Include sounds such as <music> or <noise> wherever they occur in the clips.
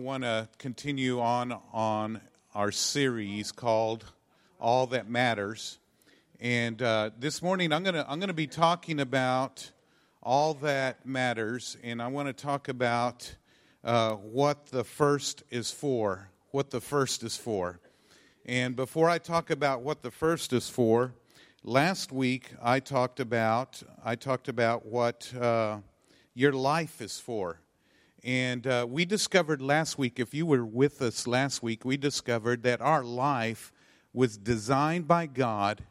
I want to continue on on our series called "All That Matters," and uh, this morning I'm gonna I'm gonna be talking about all that matters, and I want to talk about uh, what the first is for. What the first is for, and before I talk about what the first is for, last week I talked about I talked about what uh, your life is for. And uh, we discovered last week, if you were with us last week, we discovered that our life was designed by God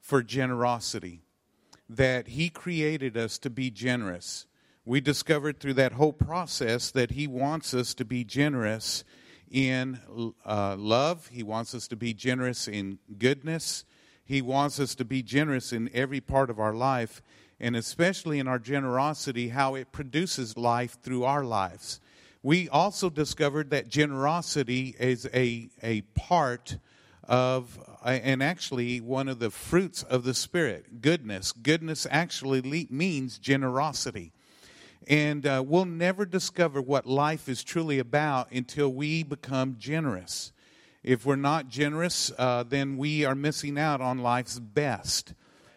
for generosity, that He created us to be generous. We discovered through that whole process that He wants us to be generous in uh, love, He wants us to be generous in goodness, He wants us to be generous in every part of our life and especially in our generosity, how it produces life through our lives. We also discovered that generosity is a, a part of, and actually one of the fruits of the Spirit goodness. Goodness actually means generosity. And uh, we'll never discover what life is truly about until we become generous. If we're not generous, uh, then we are missing out on life's best.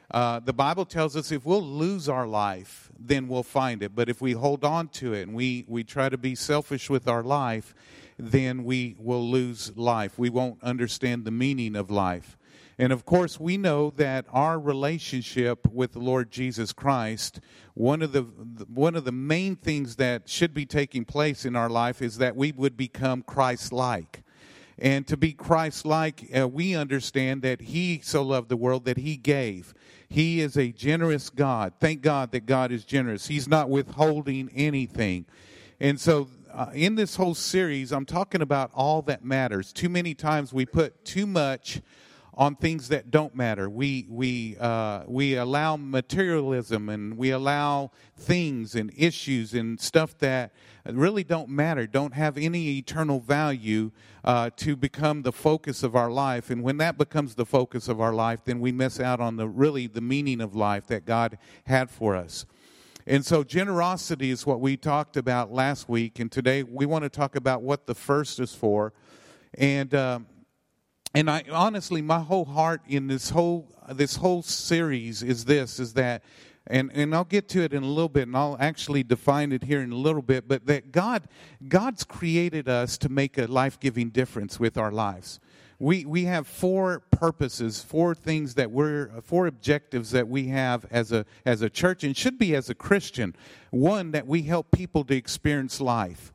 Uh, the Bible tells us if we'll lose our life, then we'll find it. But if we hold on to it and we, we try to be selfish with our life, then we will lose life. We won't understand the meaning of life. And of course, we know that our relationship with the Lord Jesus Christ, one of the one of the main things that should be taking place in our life is that we would become Christ-like. And to be Christ-like, uh, we understand that He so loved the world that He gave. He is a generous God. Thank God that God is generous. He's not withholding anything. And so, uh, in this whole series, I'm talking about all that matters. Too many times we put too much on things that don't matter. We we uh, we allow materialism and we allow things and issues and stuff that really don't matter, don't have any eternal value, uh, to become the focus of our life. And when that becomes the focus of our life, then we miss out on the really the meaning of life that God had for us. And so, generosity is what we talked about last week, and today we want to talk about what the first is for. And uh, and I honestly, my whole heart in this whole this whole series is this: is that, and and I'll get to it in a little bit, and I'll actually define it here in a little bit. But that God, God's created us to make a life giving difference with our lives. We we have four purposes, four things that we're four objectives that we have as a as a church and should be as a Christian. One that we help people to experience life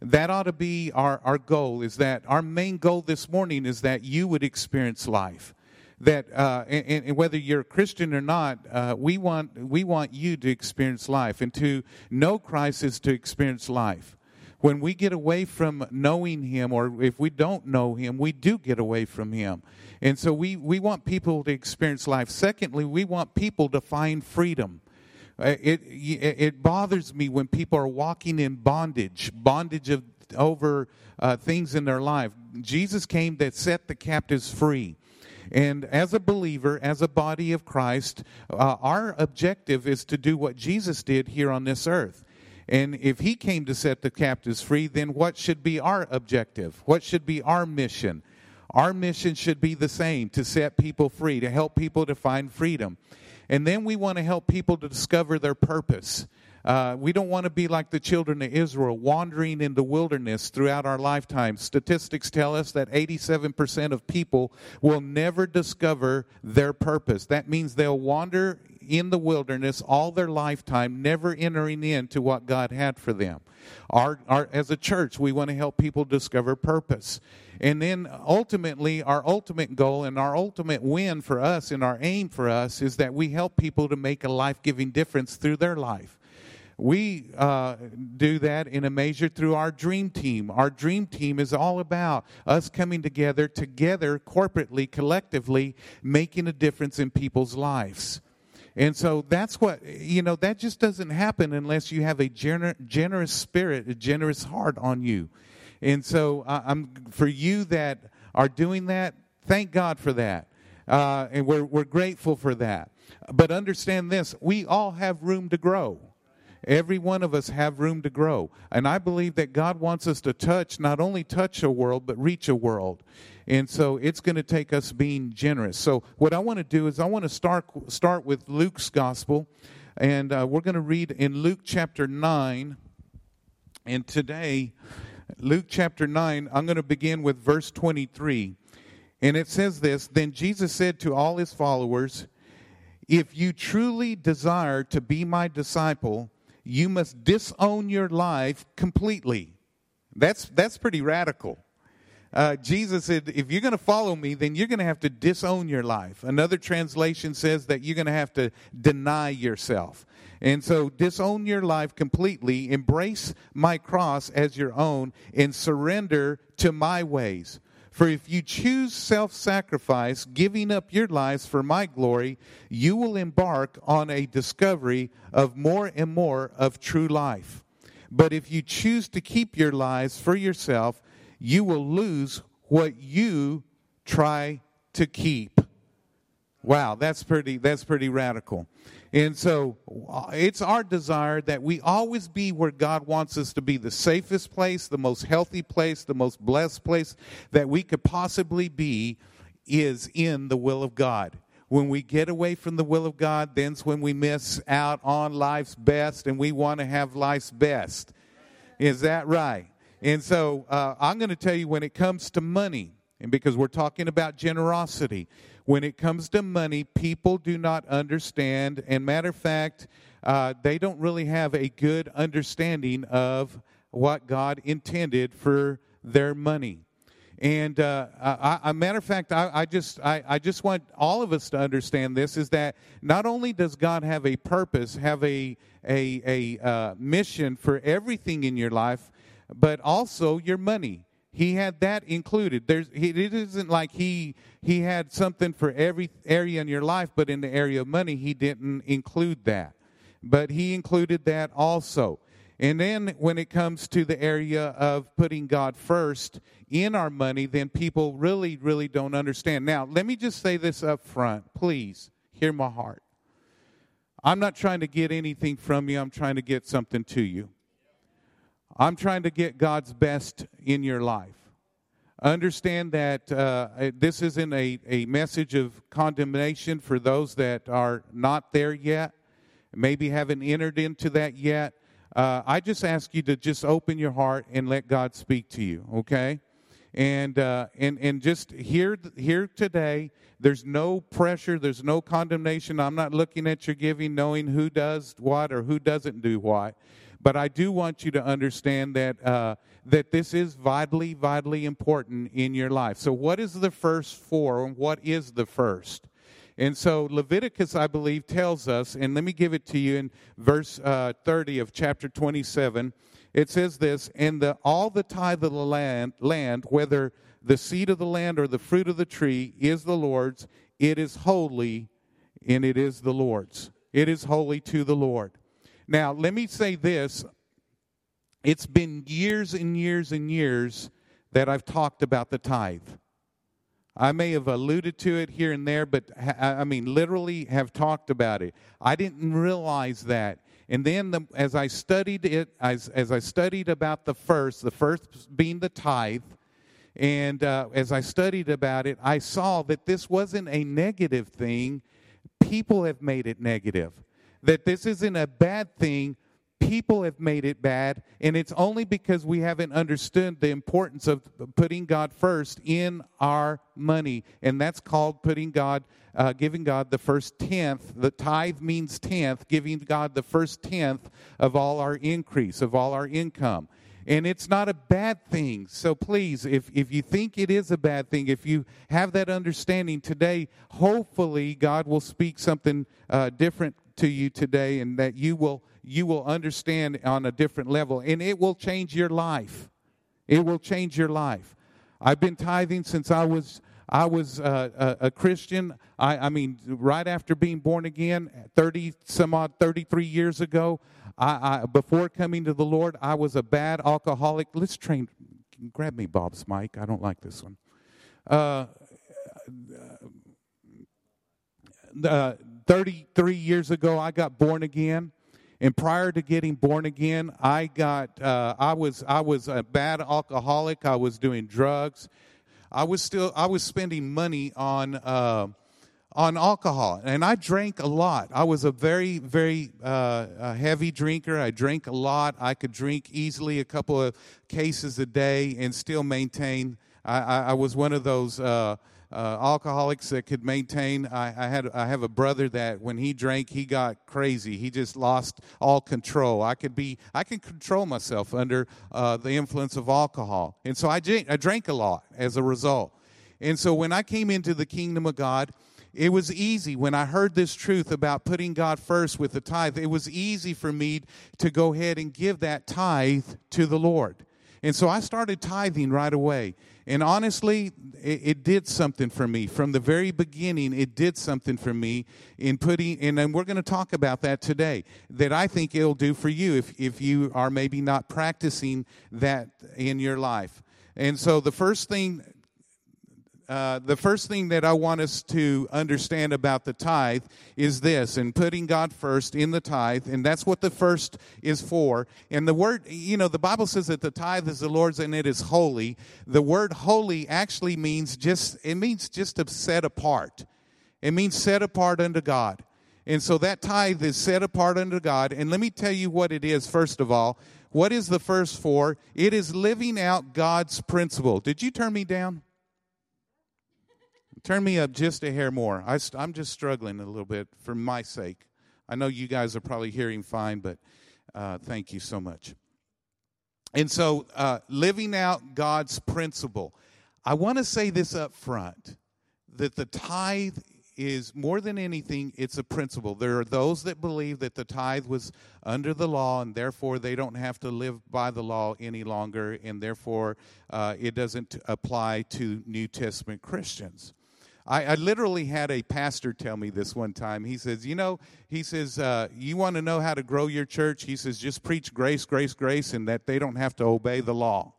that ought to be our, our goal is that our main goal this morning is that you would experience life that uh, and, and, whether you're a Christian or not, uh, we want we want you to experience life, and to know Christ is to experience life. When we get away from knowing Him, or if we don't know Him, we do get away from Him, and so we we want people to experience life. Secondly, we want people to find freedom. Uh, it, it bothers me when people are walking in bondage, bondage of over uh, things in their life. Jesus came that set the captives free. And as a believer, as a body of Christ, uh, our objective is to do what Jesus did here on this earth. And if he came to set the captives free, then what should be our objective? What should be our mission? Our mission should be the same to set people free, to help people to find freedom. And then we want to help people to discover their purpose. Uh, we don't want to be like the children of Israel, wandering in the wilderness throughout our lifetime. Statistics tell us that 87% of people will never discover their purpose. That means they'll wander in the wilderness all their lifetime, never entering into what God had for them. Our, our, as a church, we want to help people discover purpose. And then ultimately, our ultimate goal and our ultimate win for us and our aim for us is that we help people to make a life giving difference through their life. We uh, do that in a measure through our dream team. Our dream team is all about us coming together, together, corporately, collectively, making a difference in people's lives. And so that's what, you know, that just doesn't happen unless you have a gener- generous spirit, a generous heart on you. And so uh, I'm for you that are doing that. Thank God for that, uh, and we're we're grateful for that. But understand this: we all have room to grow. Every one of us have room to grow. And I believe that God wants us to touch, not only touch a world, but reach a world. And so it's going to take us being generous. So what I want to do is I want to start start with Luke's gospel, and uh, we're going to read in Luke chapter nine. And today, Luke chapter nine, I'm going to begin with verse 23, and it says this: Then Jesus said to all his followers, "If you truly desire to be my disciple." you must disown your life completely. That's, that's pretty radical. Uh, Jesus said, if you're going to follow me, then you're going to have to disown your life. Another translation says that you're going to have to deny yourself. And so disown your life completely, embrace my cross as your own, and surrender to my ways. For if you choose self sacrifice, giving up your lives for my glory, you will embark on a discovery of more and more of true life. But if you choose to keep your lives for yourself, you will lose what you try to keep. Wow, that's pretty that's pretty radical. And so uh, it's our desire that we always be where God wants us to be the safest place, the most healthy place, the most blessed place that we could possibly be is in the will of God. When we get away from the will of God, then's when we miss out on life's best and we want to have life's best. Is that right? And so uh, I'm going to tell you when it comes to money, and because we're talking about generosity, when it comes to money, people do not understand. And matter of fact, uh, they don't really have a good understanding of what God intended for their money. And uh, a matter of fact, I, I just I, I, just want all of us to understand this: is that not only does God have a purpose, have a a a uh, mission for everything in your life, but also your money. He had that included. There's, it isn't like he he had something for every area in your life, but in the area of money, he didn't include that. But he included that also. And then when it comes to the area of putting God first in our money, then people really, really don't understand. Now, let me just say this up front. Please hear my heart. I'm not trying to get anything from you, I'm trying to get something to you. I'm trying to get God's best in your life. Understand that uh, this isn't a, a message of condemnation for those that are not there yet, maybe haven't entered into that yet. Uh, I just ask you to just open your heart and let God speak to you, okay? And uh, and and just here here today, there's no pressure, there's no condemnation. I'm not looking at your giving, knowing who does what or who doesn't do what. But I do want you to understand that uh, that this is vitally, vitally important in your life. So, what is the first for, and what is the first? And so Leviticus, I believe, tells us, and let me give it to you in verse uh, 30 of chapter 27. It says this, and the, all the tithe of the land, land, whether the seed of the land or the fruit of the tree, is the Lord's. It is holy, and it is the Lord's. It is holy to the Lord. Now, let me say this. It's been years and years and years that I've talked about the tithe. I may have alluded to it here and there, but I mean, literally have talked about it. I didn't realize that. And then, the, as I studied it, as, as I studied about the first, the first being the tithe, and uh, as I studied about it, I saw that this wasn't a negative thing. People have made it negative that this isn't a bad thing. People have made it bad, and it's only because we haven't understood the importance of putting God first in our money, and that's called putting God, uh, giving God the first tenth. The tithe means tenth, giving God the first tenth of all our increase, of all our income and it's not a bad thing. So please, if, if you think it is a bad thing, if you have that understanding today, hopefully God will speak something uh, different to you today and that you will you will understand on a different level. And it will change your life. It will change your life. I've been tithing since i was i was uh, a, a, christian. I, I mean right after being born again 30 some odd 33 years ago I, I before coming to the lord i was a bad alcoholic. Let's train grab me bob's mic. I don't like this one. Uh, uh, 33 years ago, I got born again. And prior to getting born again, I got uh, I was I was a bad alcoholic. I was doing drugs. I was still I was spending money on uh, on alcohol, and I drank a lot. I was a very very uh, heavy drinker. I drank a lot. I could drink easily a couple of cases a day and still maintain. I, I, I was one of those. Uh, alcoholics that could maintain. I, I, had I have a brother that when he drank, he got crazy. He just lost all control. I could be I can control myself under uh, the influence of alcohol, and so I drank, I drank a lot as a result. And so when I came into the kingdom of God, it was easy when I heard this truth about putting God first with the tithe. It was easy for me to go ahead and give that tithe to the Lord. And so I started tithing right away. And honestly, it, it, did something for me. From the very beginning, it did something for me in putting, and then we're going to talk about that today, that I think it'll do for you if, if you are maybe not practicing that in your life. And so the first thing uh, the first thing that I want us to understand about the tithe is this, and putting God first in the tithe, and that's what the first is for. And the word, you know, the Bible says that the tithe is the Lord's and it is holy. The word holy actually means just, it means just set apart. It means set apart unto God. And so that tithe is set apart unto God. And let me tell you what it is, first of all. What is the first for? It is living out God's principle. Did you turn me down? Turn me up just a hair more. I, am just struggling a little bit for my sake. I know you guys are probably hearing fine, but uh, thank you so much. And so, uh, living out God's principle. I want to say this up front that the tithe is more than anything, it's a principle. There are those that believe that the tithe was under the law and therefore they don't have to live by the law any longer, and therefore uh, it doesn't apply to New Testament Christians. I, I, literally had a pastor tell me this one time. He says, You know, he says, uh, You want to know how to grow your church? He says, Just preach grace, grace, grace, and that they don't have to obey the law.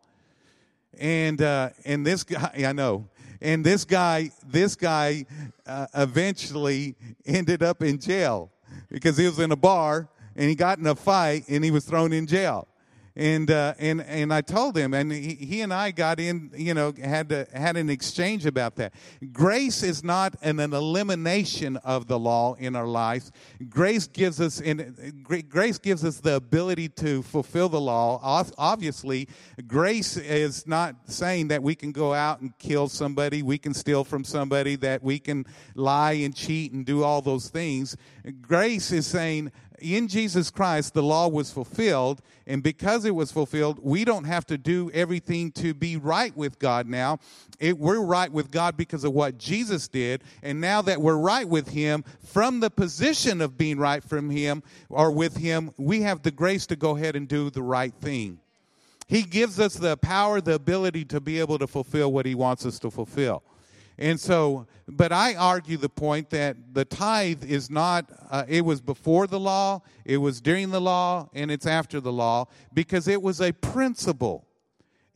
And, uh, and this guy, <laughs> I know, and this guy, this guy uh, eventually ended up in jail because he was in a bar and he got in a fight and he was thrown in jail and uh, and and I told him, and he, he and I got in, you know, had to, had an exchange about that. Grace is not an, an elimination of the law in our lives. Grace gives us, in grace gives us the ability to fulfill the law. Obviously, grace is not saying that we can go out and kill somebody, we can steal from somebody, that we can lie and cheat and do all those things. Grace is saying in Jesus Christ, the law was fulfilled, and because it was fulfilled, we don't have to do everything to be right with God now. It, we're right with God because of what Jesus did, and now that we're right with Him, from the position of being right from Him or with Him, we have the grace to go ahead and do the right thing. He gives us the power, the ability to be able to fulfill what He wants us to fulfill. And so, but I argue the point that the tithe is not, uh, it was before the law, it was during the law, and it's after the law because it was a principle.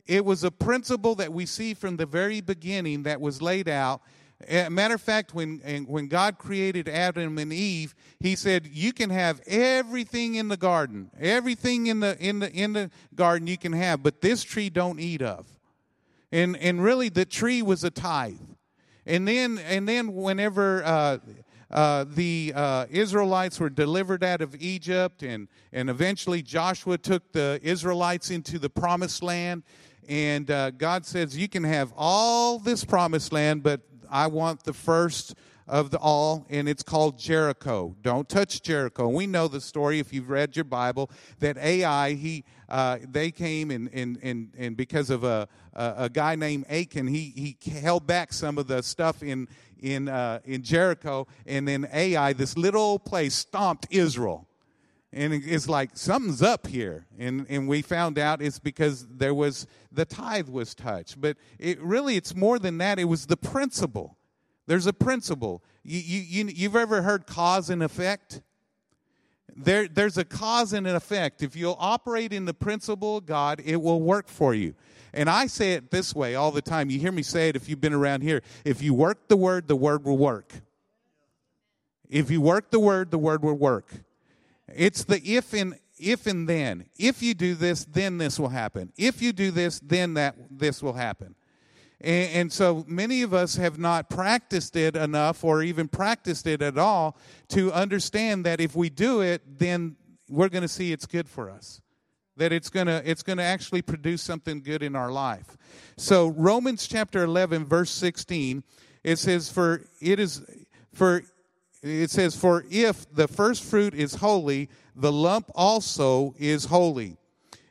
It was a principle that we see from the very beginning that was laid out. Matter of fact, when, when God created Adam and Eve, He said, You can have everything in the garden, everything in the, in the, in the garden you can have, but this tree don't eat of. And, and really, the tree was a tithe. And then, and then whenever uh, uh, the uh, Israelites were delivered out of Egypt, and, and eventually Joshua took the Israelites into the promised land, and uh, God says, You can have all this promised land, but I want the first of the all, and it's called Jericho. Don't touch Jericho. We know the story if you've read your Bible that Ai he uh, they came and and and and because of a a, guy named Achan he he held back some of the stuff in in uh, in Jericho, and then Ai this little place stomped Israel. And it's like something's up here, and and we found out it's because there was the tithe was touched, but it really it's more than that. It was the principle there's a principle. You, you, you've ever heard cause and effect? There, there's a cause and an effect. If you'll operate in the principle of God, it will work for you. And I say it this way all the time. You hear me say it if you've been around here. If you work the word, the word will work. If you work the word, the word will work. It's the if and if and then. If you do this, then this will happen. If you do this, then that this will happen. And, and, so many of us have not practiced it enough or even practiced it at all to understand that if we do it, then we're going to see it's good for us. That it's going to it's going to actually produce something good in our life. So Romans chapter 11 verse 16 it says for it is for it says for if the first fruit is holy the lump also is holy.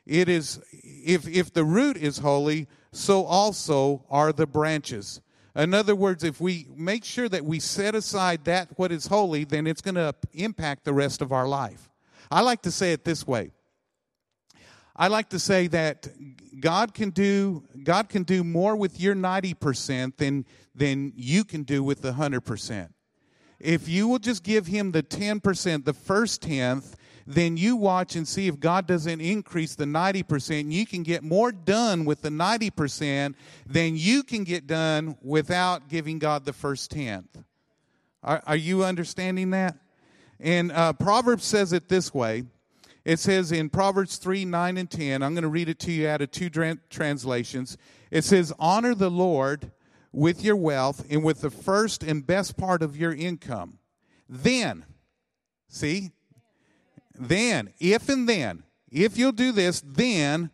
It is if if the root is holy so also are the branches. In other words, if we make sure that we set aside that what is holy, then it's going to impact the rest of our life. I like to say it this way. I like to say that God can do God can do more with your 90% than than you can do with the 100%. If you will just give him the 10%, the first tenth, then you watch and see if God doesn't increase the 90%. You can get more done with the 90% than you can get done without giving God the first tenth. Are, are you understanding that? And uh, Proverbs says it this way. It says in Proverbs 3 9 and 10, I'm going to read it to you out of two translations. It says, Honor the Lord with your wealth and with the first and best part of your income. Then, see, then, if and then, if you'll do this, then,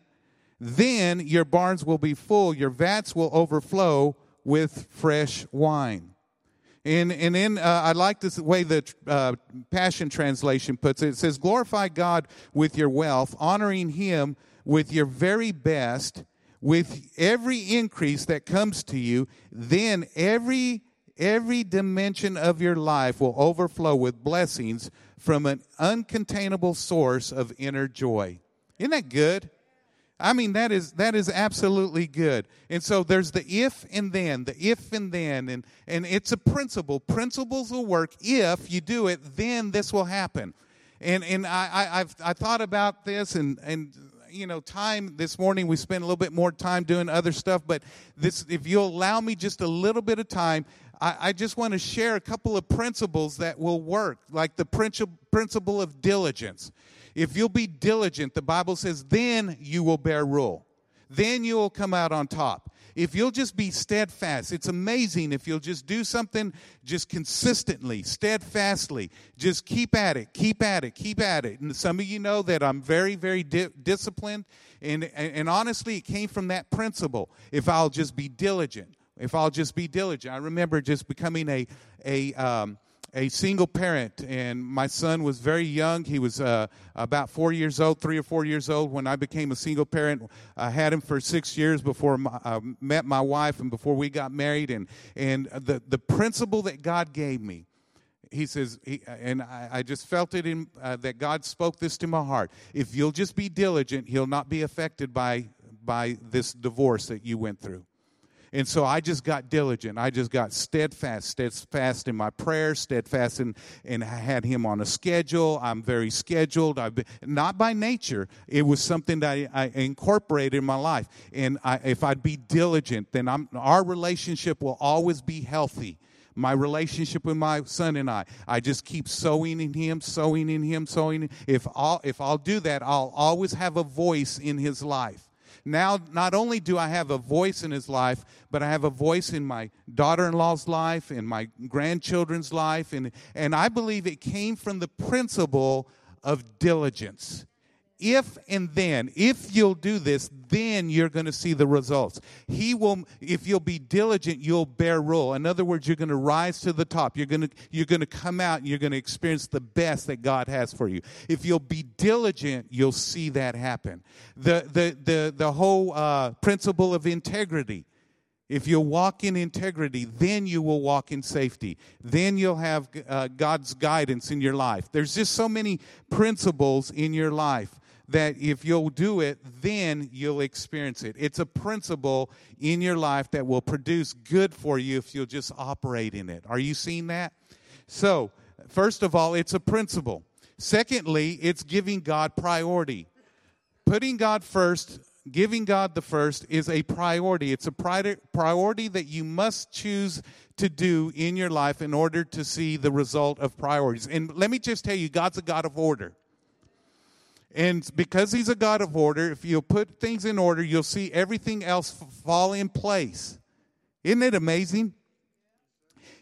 then your barns will be full, your vats will overflow with fresh wine. And, and then uh, I like this way the uh, Passion Translation puts it. It says, Glorify God with your wealth, honoring Him with your very best, with every increase that comes to you. Then every, every dimension of your life will overflow with blessings from an uncontainable source of inner joy. Isn't that good? I mean that is that is absolutely good. And so there's the if and then, the if and then, and and it's a principle. Principles will work if you do it. Then this will happen. And and I, I I've I thought about this and and you know time this morning we spent a little bit more time doing other stuff but this if you'll allow me just a little bit of time I, I just want to share a couple of principles that will work, like the principle of diligence. If you'll be diligent, the Bible says, then you will bear rule. Then you will come out on top. If you'll just be steadfast, it's amazing if you'll just do something just consistently, steadfastly. Just keep at it, keep at it, keep at it. And some of you know that I'm very, very di- disciplined. And, and, and honestly, it came from that principle. If I'll just be diligent, if I'll just be diligent. I remember just becoming a a um, a single parent, and my son was very young. He was uh, about four years old, three or four years old when I became a single parent. I had him for six years before I uh, met my wife and before we got married. And and the the principle that God gave me, he says, he, and I, I, just felt it in uh, that God spoke this to my heart. If you'll just be diligent, He'll not be affected by by this divorce that you went through. And so I just got diligent. I just got steadfast, steadfast in my prayers, steadfast in, and I had him on a schedule. I'm very scheduled. I've been, not by nature. It was something that I, I incorporated in my life. And I, if I'd be diligent, then I'm, our relationship will always be healthy my relationship with my son and I. I just keep sowing in him, sowing in him, sowing. If I'll if I'll do that, I'll always have a voice in his life. Now, not only do I have a voice in his life, but I have a voice in my daughter in law's life, in my grandchildren's life. And, and I believe it came from the principle of diligence if and then, if you'll do this, then you're going to see the results. He will, if you'll be diligent, you'll bear rule. In other words, you're going to rise to the top. You're going to, you're going to come out and you're going to experience the best that God has for you. If you'll be diligent, you'll see that happen. The, the, the, the whole uh, principle of integrity. If you walk in integrity, then you will walk in safety. Then you'll have uh, God's guidance in your life. There's just so many principles in your life that if you'll do it, then you'll experience it. It's a principle in your life that will produce good for you if you'll just operate in it. Are you seeing that? So, first of all, it's a principle. Secondly, it's giving God priority. Putting God first, giving God the first is a priority. It's a priority that you must choose to do in your life in order to see the result of priorities. And let me just tell you, God's a God of order. And because he's a God of order, if you put things in order, you'll see everything else fall in place. Isn't it amazing?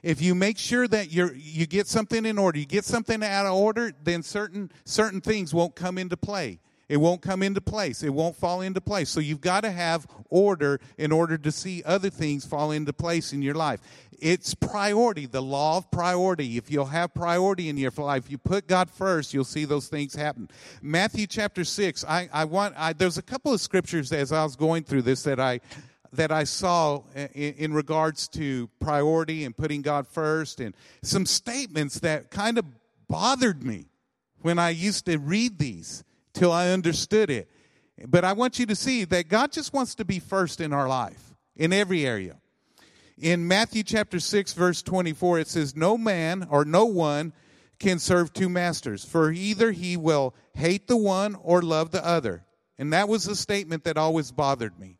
If you make sure that you you get something in order, you get something out of order, then certain certain things won't come into play. It won't come into place. It won't fall into place. So you've got to have order in order to see other things fall into place in your life. It's priority, the law of priority. If you'll have priority in your life, you put God first, you'll see those things happen. Matthew chapter 6, I, I want, I, there's a couple of scriptures as I was going through this that I, that I saw in, in, regards to priority and putting God first, and some statements that kind of bothered me when I used to read these till I understood it. But I want you to see that God just wants to be first in our life, in every area. In Matthew chapter 6, verse 24, it says, No man or no one can serve two masters, for either he will hate the one or love the other. And that was a statement that always bothered me.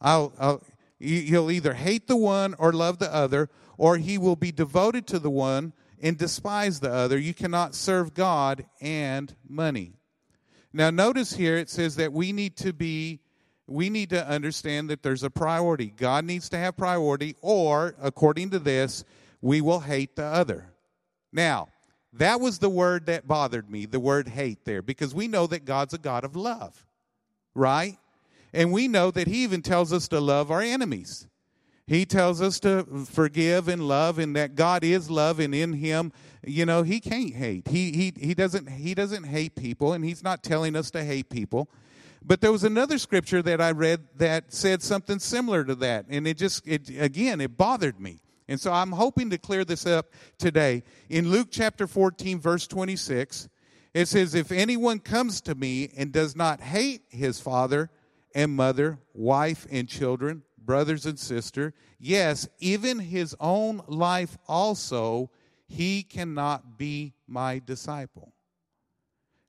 I'll, I'll, he'll either hate the one or love the other, or he will be devoted to the one and despise the other. You cannot serve God and money. Now, notice here it says that we need to be, we need to understand that there's a priority. God needs to have priority, or according to this, we will hate the other. Now, that was the word that bothered me, the word hate there, because we know that God's a God of love, right? And we know that He even tells us to love our enemies. He tells us to forgive and love, and that God is love, and in Him, you know, He can't hate. He he he doesn't he doesn't hate people, and He's not telling us to hate people. But there was another scripture that I read that said something similar to that, and it just it again it bothered me. And so I'm hoping to clear this up today. In Luke chapter 14, verse 26, it says, If anyone comes to me and does not hate his father and mother, wife and children, brothers and sister, yes, even his own life also, he cannot be my disciple.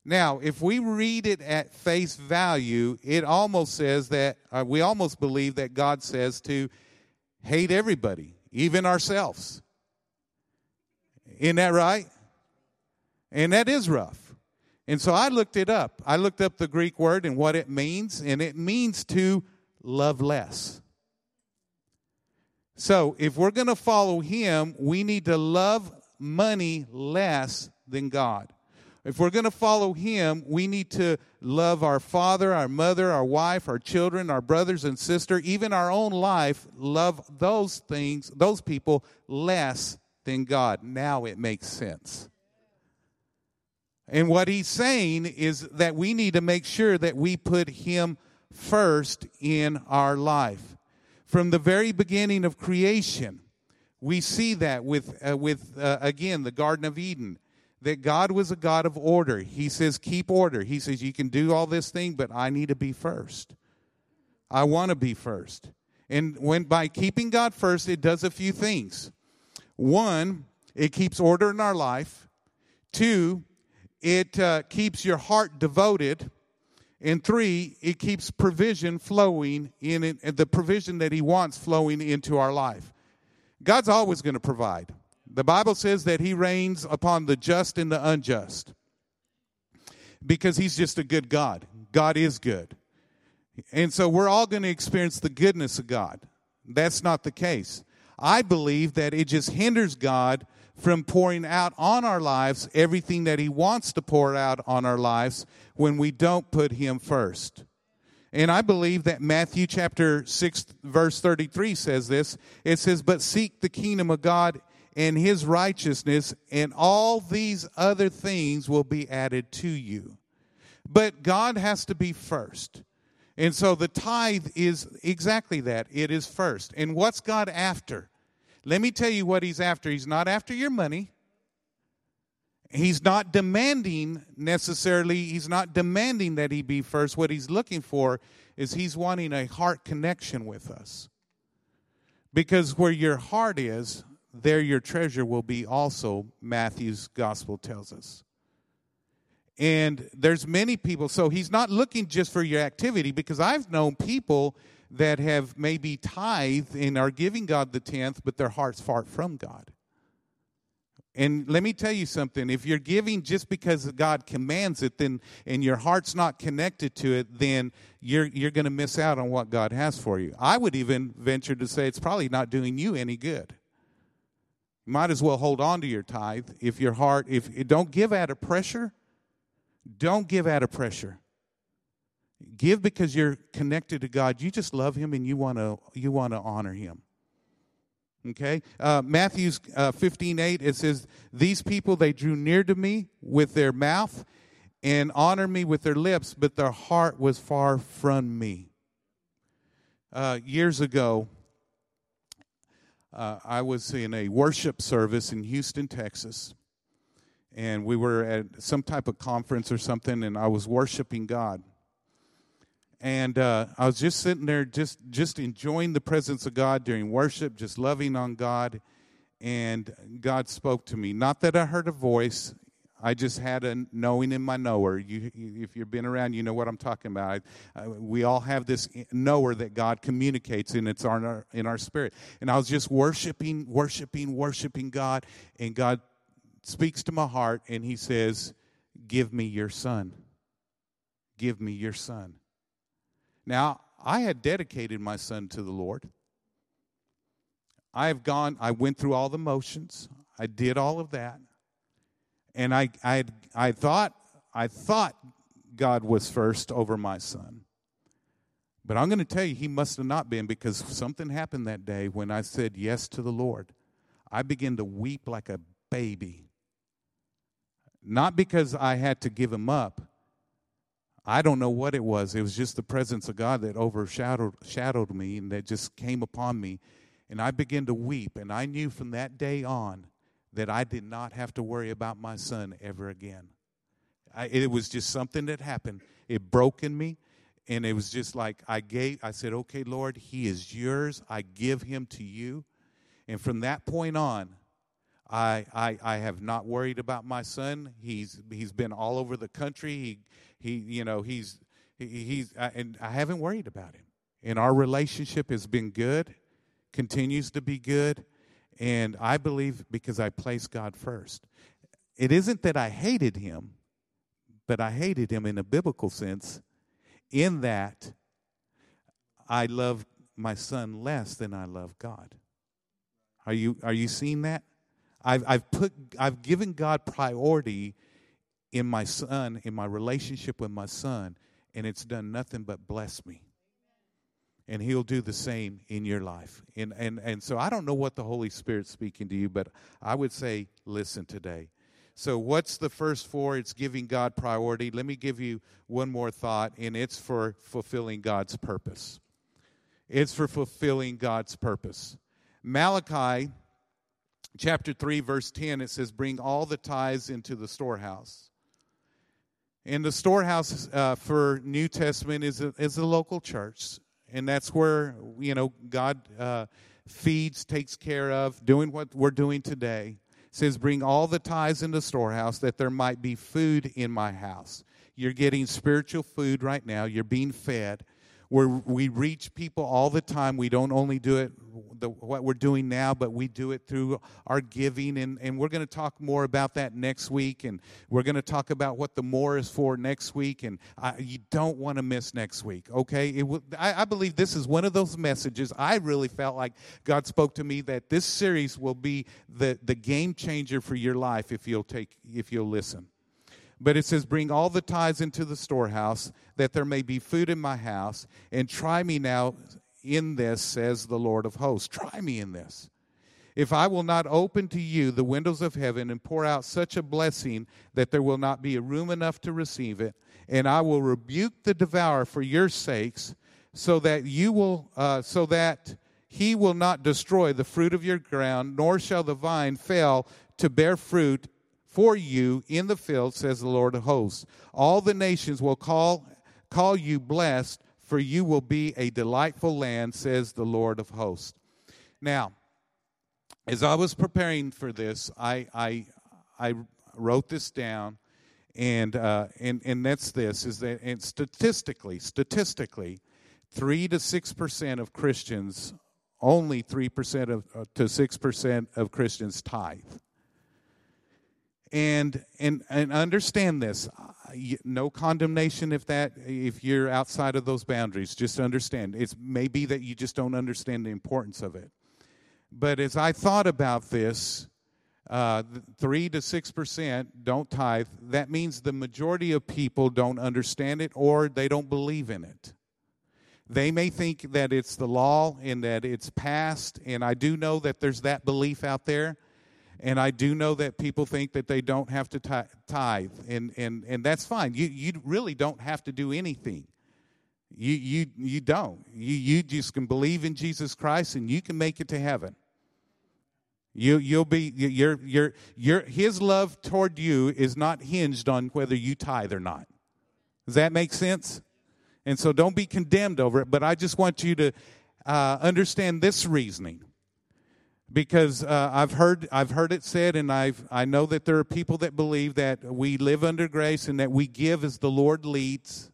Now, if we read it at face value, it almost says that, uh, we almost believe that God says to hate everybody, even ourselves. Isn't that right? And that is rough. And so I looked it up. I looked up the Greek word and what it means, and it means to love less. So, if we're going to follow him, we need to love money less than God. If we're going to follow him, we need to love our father, our mother, our wife, our children, our brothers and sister, even our own life, love those things, those people less than God. Now it makes sense. And what he's saying is that we need to make sure that we put him first in our life. From the very beginning of creation, we see that with, uh, with uh, again, the Garden of Eden, that God was a God of order. He says, keep order. He says, you can do all this thing, but I need to be first. I want to be first. And when by keeping God first, it does a few things. One, it keeps order in our life. Two, it uh, keeps your heart devoted. And three, it keeps provision flowing in it, the provision that He wants flowing into our life. God's always going to provide. The Bible says that He rains upon the just and the unjust because He's just a good God. God is good. And so we're all going to experience the goodness of God. That's not the case. I believe that it just hinders God from pouring out on our lives everything that He wants to pour out on our lives when we don't put Him first. And I believe that Matthew chapter 6, verse 33 says this. It says, But seek the kingdom of God and His righteousness, and all these other things will be added to you. But God has to be first. And so the tithe is exactly that. It is first. And what's God after? Let me tell you what he's after. He's not after your money. He's not demanding necessarily, he's not demanding that he be first. What he's looking for is he's wanting a heart connection with us. Because where your heart is, there your treasure will be also, Matthew's gospel tells us. And there's many people, so he's not looking just for your activity because I've known people that have maybe tithed and are giving God the tenth, but their heart's far from God. And let me tell you something. If you're giving just because God commands it, then and your heart's not connected to it, then you're you're going to miss out on what God has for you. I would even venture to say it's probably not doing you any good. You might as well hold on to your tithe if your heart if don't give out of pressure. Don't give out of pressure. Give because you're connected to God. You just love him and you want to you want to honor him. Okay? Uh, Matthew's uh, 15 8, it says, These people, they drew near to me with their mouth and honored me with their lips, but their heart was far from me. Uh, years ago, uh, I was in a worship service in Houston, Texas, and we were at some type of conference or something, and I was worshiping God and uh, I was just sitting there, just just enjoying the presence of God during worship, just loving on God, and God spoke to me. Not that I heard a voice; I just had a knowing in my knower. You, if you've been around, you know what I'm talking about. I, uh, we all have this knower that God communicates, and it's our in our spirit. And I was just worshiping, worshiping, worshiping God, and God speaks to my heart, and He says, "Give me your son. Give me your son." Now, I had dedicated my son to the Lord. I have gone, I went through all the motions. I did all of that. And I, I, I thought, I thought God was first over my son. But I'm going to tell you, he must have not been because something happened that day when I said yes to the Lord. I began to weep like a baby. Not because I had to give him up, I don't know what it was. It was just the presence of God that overshadowed shadowed me and that just came upon me. And I began to weep. And I knew from that day on that I did not have to worry about my son ever again. I, it was just something that happened. It broke in me. And it was just like I gave, I said, okay, Lord, he is yours. I give him to you. And from that point on, I, I, I have not worried about my son. He's, he's been all over the country. He, he you know, he's, he, he's, and I haven't worried about him. And our relationship has been good, continues to be good. And I believe because I place God first. It isn't that I hated him, but I hated him in a biblical sense, in that I love my son less than I love God. Are you, are you seeing that? I've, I've put I've given God priority in my son, in my relationship with my son, and it's done nothing but bless me. And he'll do the same in your life. And and and so I don't know what the Holy Spirit's speaking to you, but I would say listen today. So what's the first for? It's giving God priority. Let me give you one more thought, and it's for fulfilling God's purpose. It's for fulfilling God's purpose. Malachi chapter 3, verse 10, it says, Bring all the tithes into the storehouse. And the storehouse uh, for New Testament is a, is a local church. And that's where, you know, God uh, feeds, takes care of, doing what we're doing today. It says, Bring all the tithes into the storehouse that there might be food in my house. You're getting spiritual food right now, you're being fed where we reach people all the time. We don't only do it the, what we're doing now, but we do it through our giving. And, and we're going to talk more about that next week. And we're going to talk about what the more is for next week. And I, you don't want to miss next week, okay? I, I believe this is one of those messages. I really felt like God spoke to me that this series will be the, the game changer for your life if you'll take if you'll listen. But it says, Bring all the tithes into the storehouse, that there may be food in my house, and try me now in this, says the Lord of hosts. Try me in this. If I will not open to you the windows of heaven and pour out such a blessing that there will not be a room enough to receive it, and I will rebuke the devourer for your sakes, so that you will, uh, so that he will not destroy the fruit of your ground, nor shall the vine fail to bear fruit for you in the field, says the Lord of hosts. All the nations will call, call you blessed, for you will be a delightful land, says the Lord of hosts. Now, as I was preparing for this, I, I, I wrote this down, and, uh, and, and that's this, is that and statistically, statistically, 3 to 6% of Christians, only 3% of, uh, to 6% of Christians tithe. And and and understand this no condemnation if that if you're outside of those boundaries just understand. It's maybe that you just don't understand the importance of it. But as i thought about this uh, 3 to 6% don't tithe that means the majority of people don't understand it or they don't believe in it. They may think that it's the law and that it's passed and i do know that there's that belief out there and I do know that people think that they don't have to tithe, and, and, and that's fine. You, you really don't have to do anything. You, you, you don't. You, you just can believe in Jesus Christ and you can make it to heaven. You, you'll be, your, your, your, his love toward you is not hinged on whether you tithe or not. Does that make sense? And so don't be condemned over it, but I just want you to uh, understand this reasoning because uh, I've heard I've heard it said, and I've I know that there are people that believe that we live under grace and that we give as the Lord leads,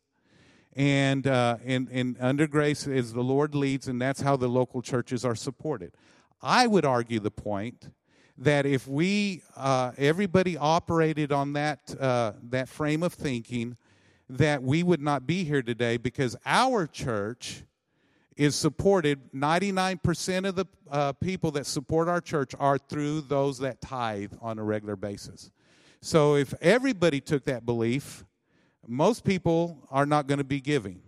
and uh, and and under grace as the Lord leads, and that's how the local churches are supported. I would argue the point that if we uh, everybody operated on that uh, that frame of thinking, that we would not be here today because our church is supported 99% of the uh, people that support our church are through those that tithe on a regular basis. So if everybody took that belief most people are not going to be giving.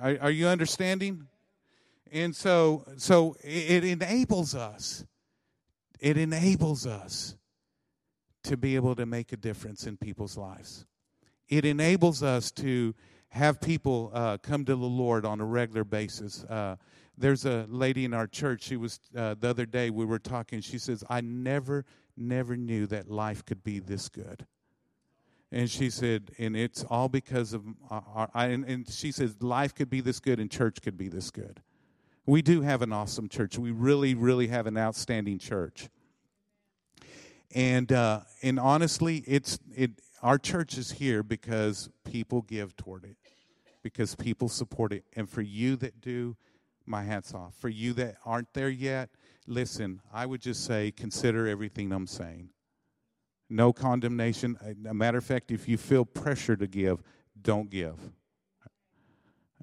Are, are, you understanding? And so so it, it enables us it enables us to be able to make a difference in people's lives. It enables us to have people uh, come to the Lord on a regular basis. Uh, there's a lady in our church. She was uh, the other day. We were talking. She says, "I never, never knew that life could be this good." And she said, and it's all because of our. and, and she says, life could be this good, and church could be this good. We do have an awesome church. We really, really have an outstanding church. And uh, and honestly, it's it. Our church is here because people give toward it because people support it. And for you that do, my hat's off. For you that aren't there yet, listen, I would just say consider everything I'm saying. No condemnation. A matter of fact, if you feel pressure to give, don't give.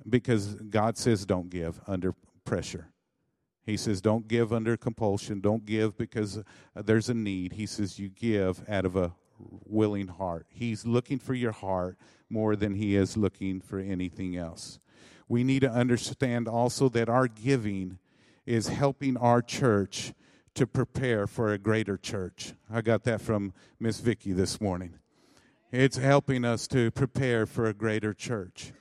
Because God says don't give under pressure. He says, don't give under compulsion. Don't give because uh, there's a need. He says, you give out of a willing heart. He's looking for your heart more than he is looking for anything else. We need to understand also that our giving is helping our church to prepare for a greater church. I got that from Miss Vicky this morning. It's helping us to prepare for a greater church.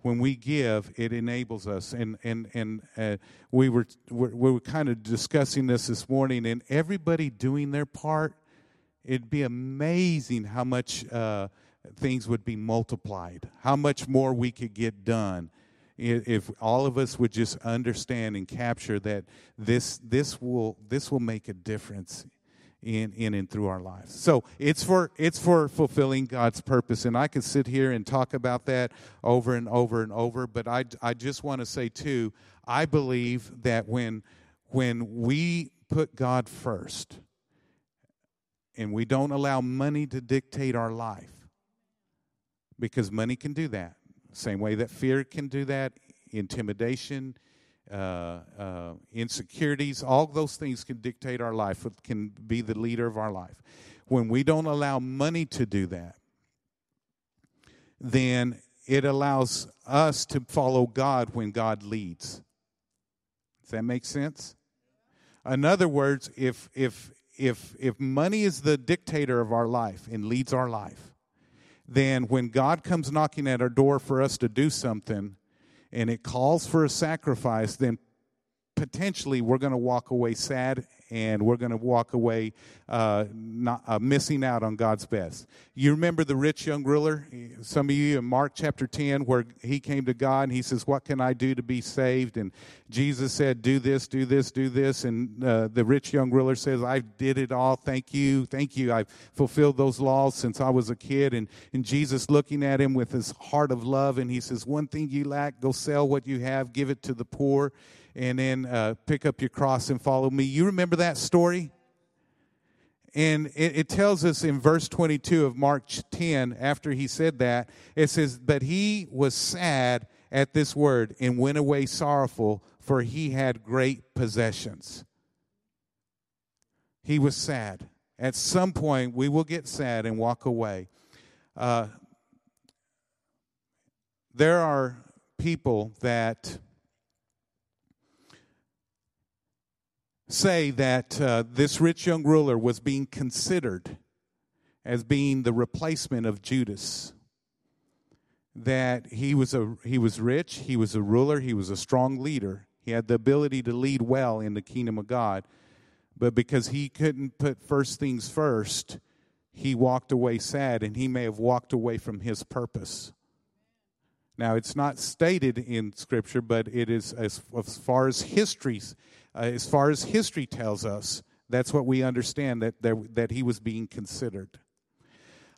When we give, it enables us, and and and uh, we were we were kind of discussing this this morning, and everybody doing their part it'd be amazing how much uh, things would be multiplied, how much more we could get done if all of us would just understand and capture that this this will this will make a difference in in and through our lives. So it's for it's for fulfilling God's purpose, and I could sit here and talk about that over and over and over. But I I just want to say too, I believe that when when we put God first, and we don't allow money to dictate our life because money can do that. Same way that fear can do that, intimidation, uh, uh, insecurities, all those things can dictate our life, can be the leader of our life. When we don't allow money to do that, then it allows us to follow God when God leads. Does that make sense? In other words, if if if if money is the dictator of our life and leads our life, then when God comes knocking at our door for us to do something and it calls for a sacrifice, then potentially we're going to walk away sad and we're going to walk away uh, not, uh, missing out on God's best. You remember the rich young ruler? Some of you in Mark chapter 10, where he came to God and he says, What can I do to be saved? And Jesus said, Do this, do this, do this. And uh, the rich young ruler says, I did it all. Thank you. Thank you. I've fulfilled those laws since I was a kid. And, and Jesus looking at him with his heart of love, and he says, One thing you lack, go sell what you have, give it to the poor and then uh, pick up your cross and follow me. You remember that story? And it, it, tells us in verse 22 of Mark 10, after he said that, it says, But he was sad at this word and went away sorrowful, for he had great possessions. He was sad. At some point, we will get sad and walk away. Uh, there are people that say that uh, this rich young ruler was being considered as being the replacement of Judas. That he was a he was rich, he was a ruler, he was a strong leader. He had the ability to lead well in the kingdom of God. But because he couldn't put first things first, he walked away sad and he may have walked away from his purpose. Now, it's not stated in Scripture, but it is as, as far as history, uh, as far as history tells us, that's what we understand that there, that he was being considered.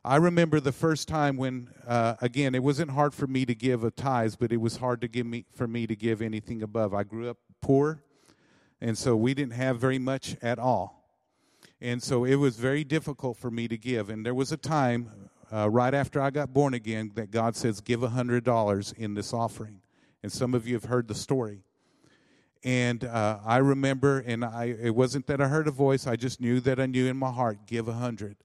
I remember the first time when, uh, again, it wasn't hard for me to give a tithes, but it was hard to give me for me to give anything above. I grew up poor, and so we didn't have very much at all, and so it was very difficult for me to give. And there was a time uh, right after I got born again that God says, Give a $100 in this offering. And some of you have heard the story. And uh, I remember, and I, it wasn't that I heard a voice, I just knew that I knew in my heart, give a hundred.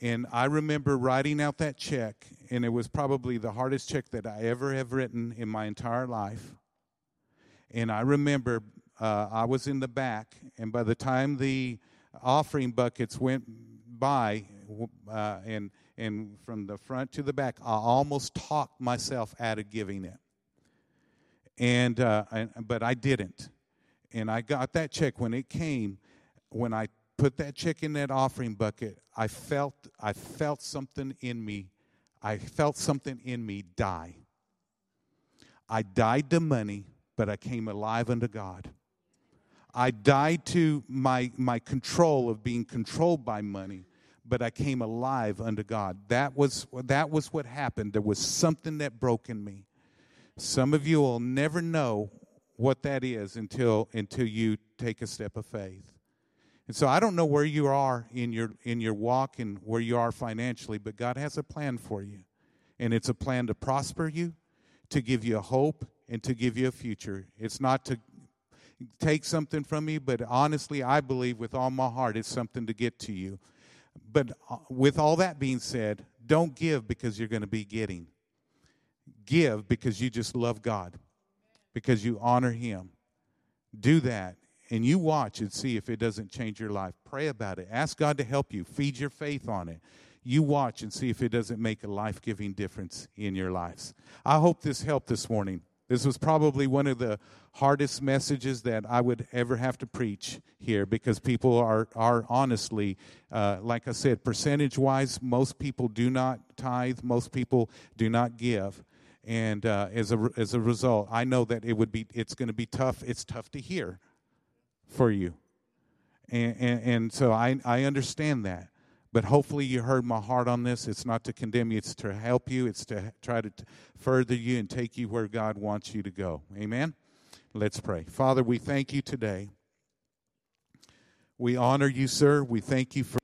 And I remember writing out that check, and it was probably the hardest check that I ever have written in my entire life. And I remember uh, I was in the back, and by the time the offering buckets went by, uh, and and from the front to the back, I almost talked myself out of giving it. And, uh, but I didn't. And I got that check when it came. When I put that check in that offering bucket, I felt I felt something in me. I felt something in me die. I died to money, but I came alive unto God. I died to my my control of being controlled by money but I came alive unto God. That was, that was what happened. There was something that broke in me. Some of you will never know what that is until, until you take a step of faith. And so I don't know where you are in your, in your walk and where you are financially, but God has a plan for you. And it's a plan to prosper you, to give you a hope, and to give you a future. It's not to take something from you, but honestly, I believe with all my heart it's something to get to you. But uh, with all that being said, don't give because you're going to be getting. Give because you just love God, because you honor Him. Do that, and you watch and see if it doesn't change your life. Pray about it. Ask God to help you. Feed your faith on it. You watch and see if it doesn't make a life giving difference in your lives. I hope this helped this morning. This was probably one of the hardest messages that I would ever have to preach here because people are, are honestly, uh, like I said, percentage wise, most people do not tithe, most people do not give. And uh, as, a, as a result, I know that it would be, it's going to be tough. It's tough to hear for you. And, and, and so I, I understand that. But hopefully, you heard my heart on this. It's not to condemn you, it's to help you, it's to try to further you and take you where God wants you to go. Amen? Let's pray. Father, we thank you today. We honor you, sir. We thank you for.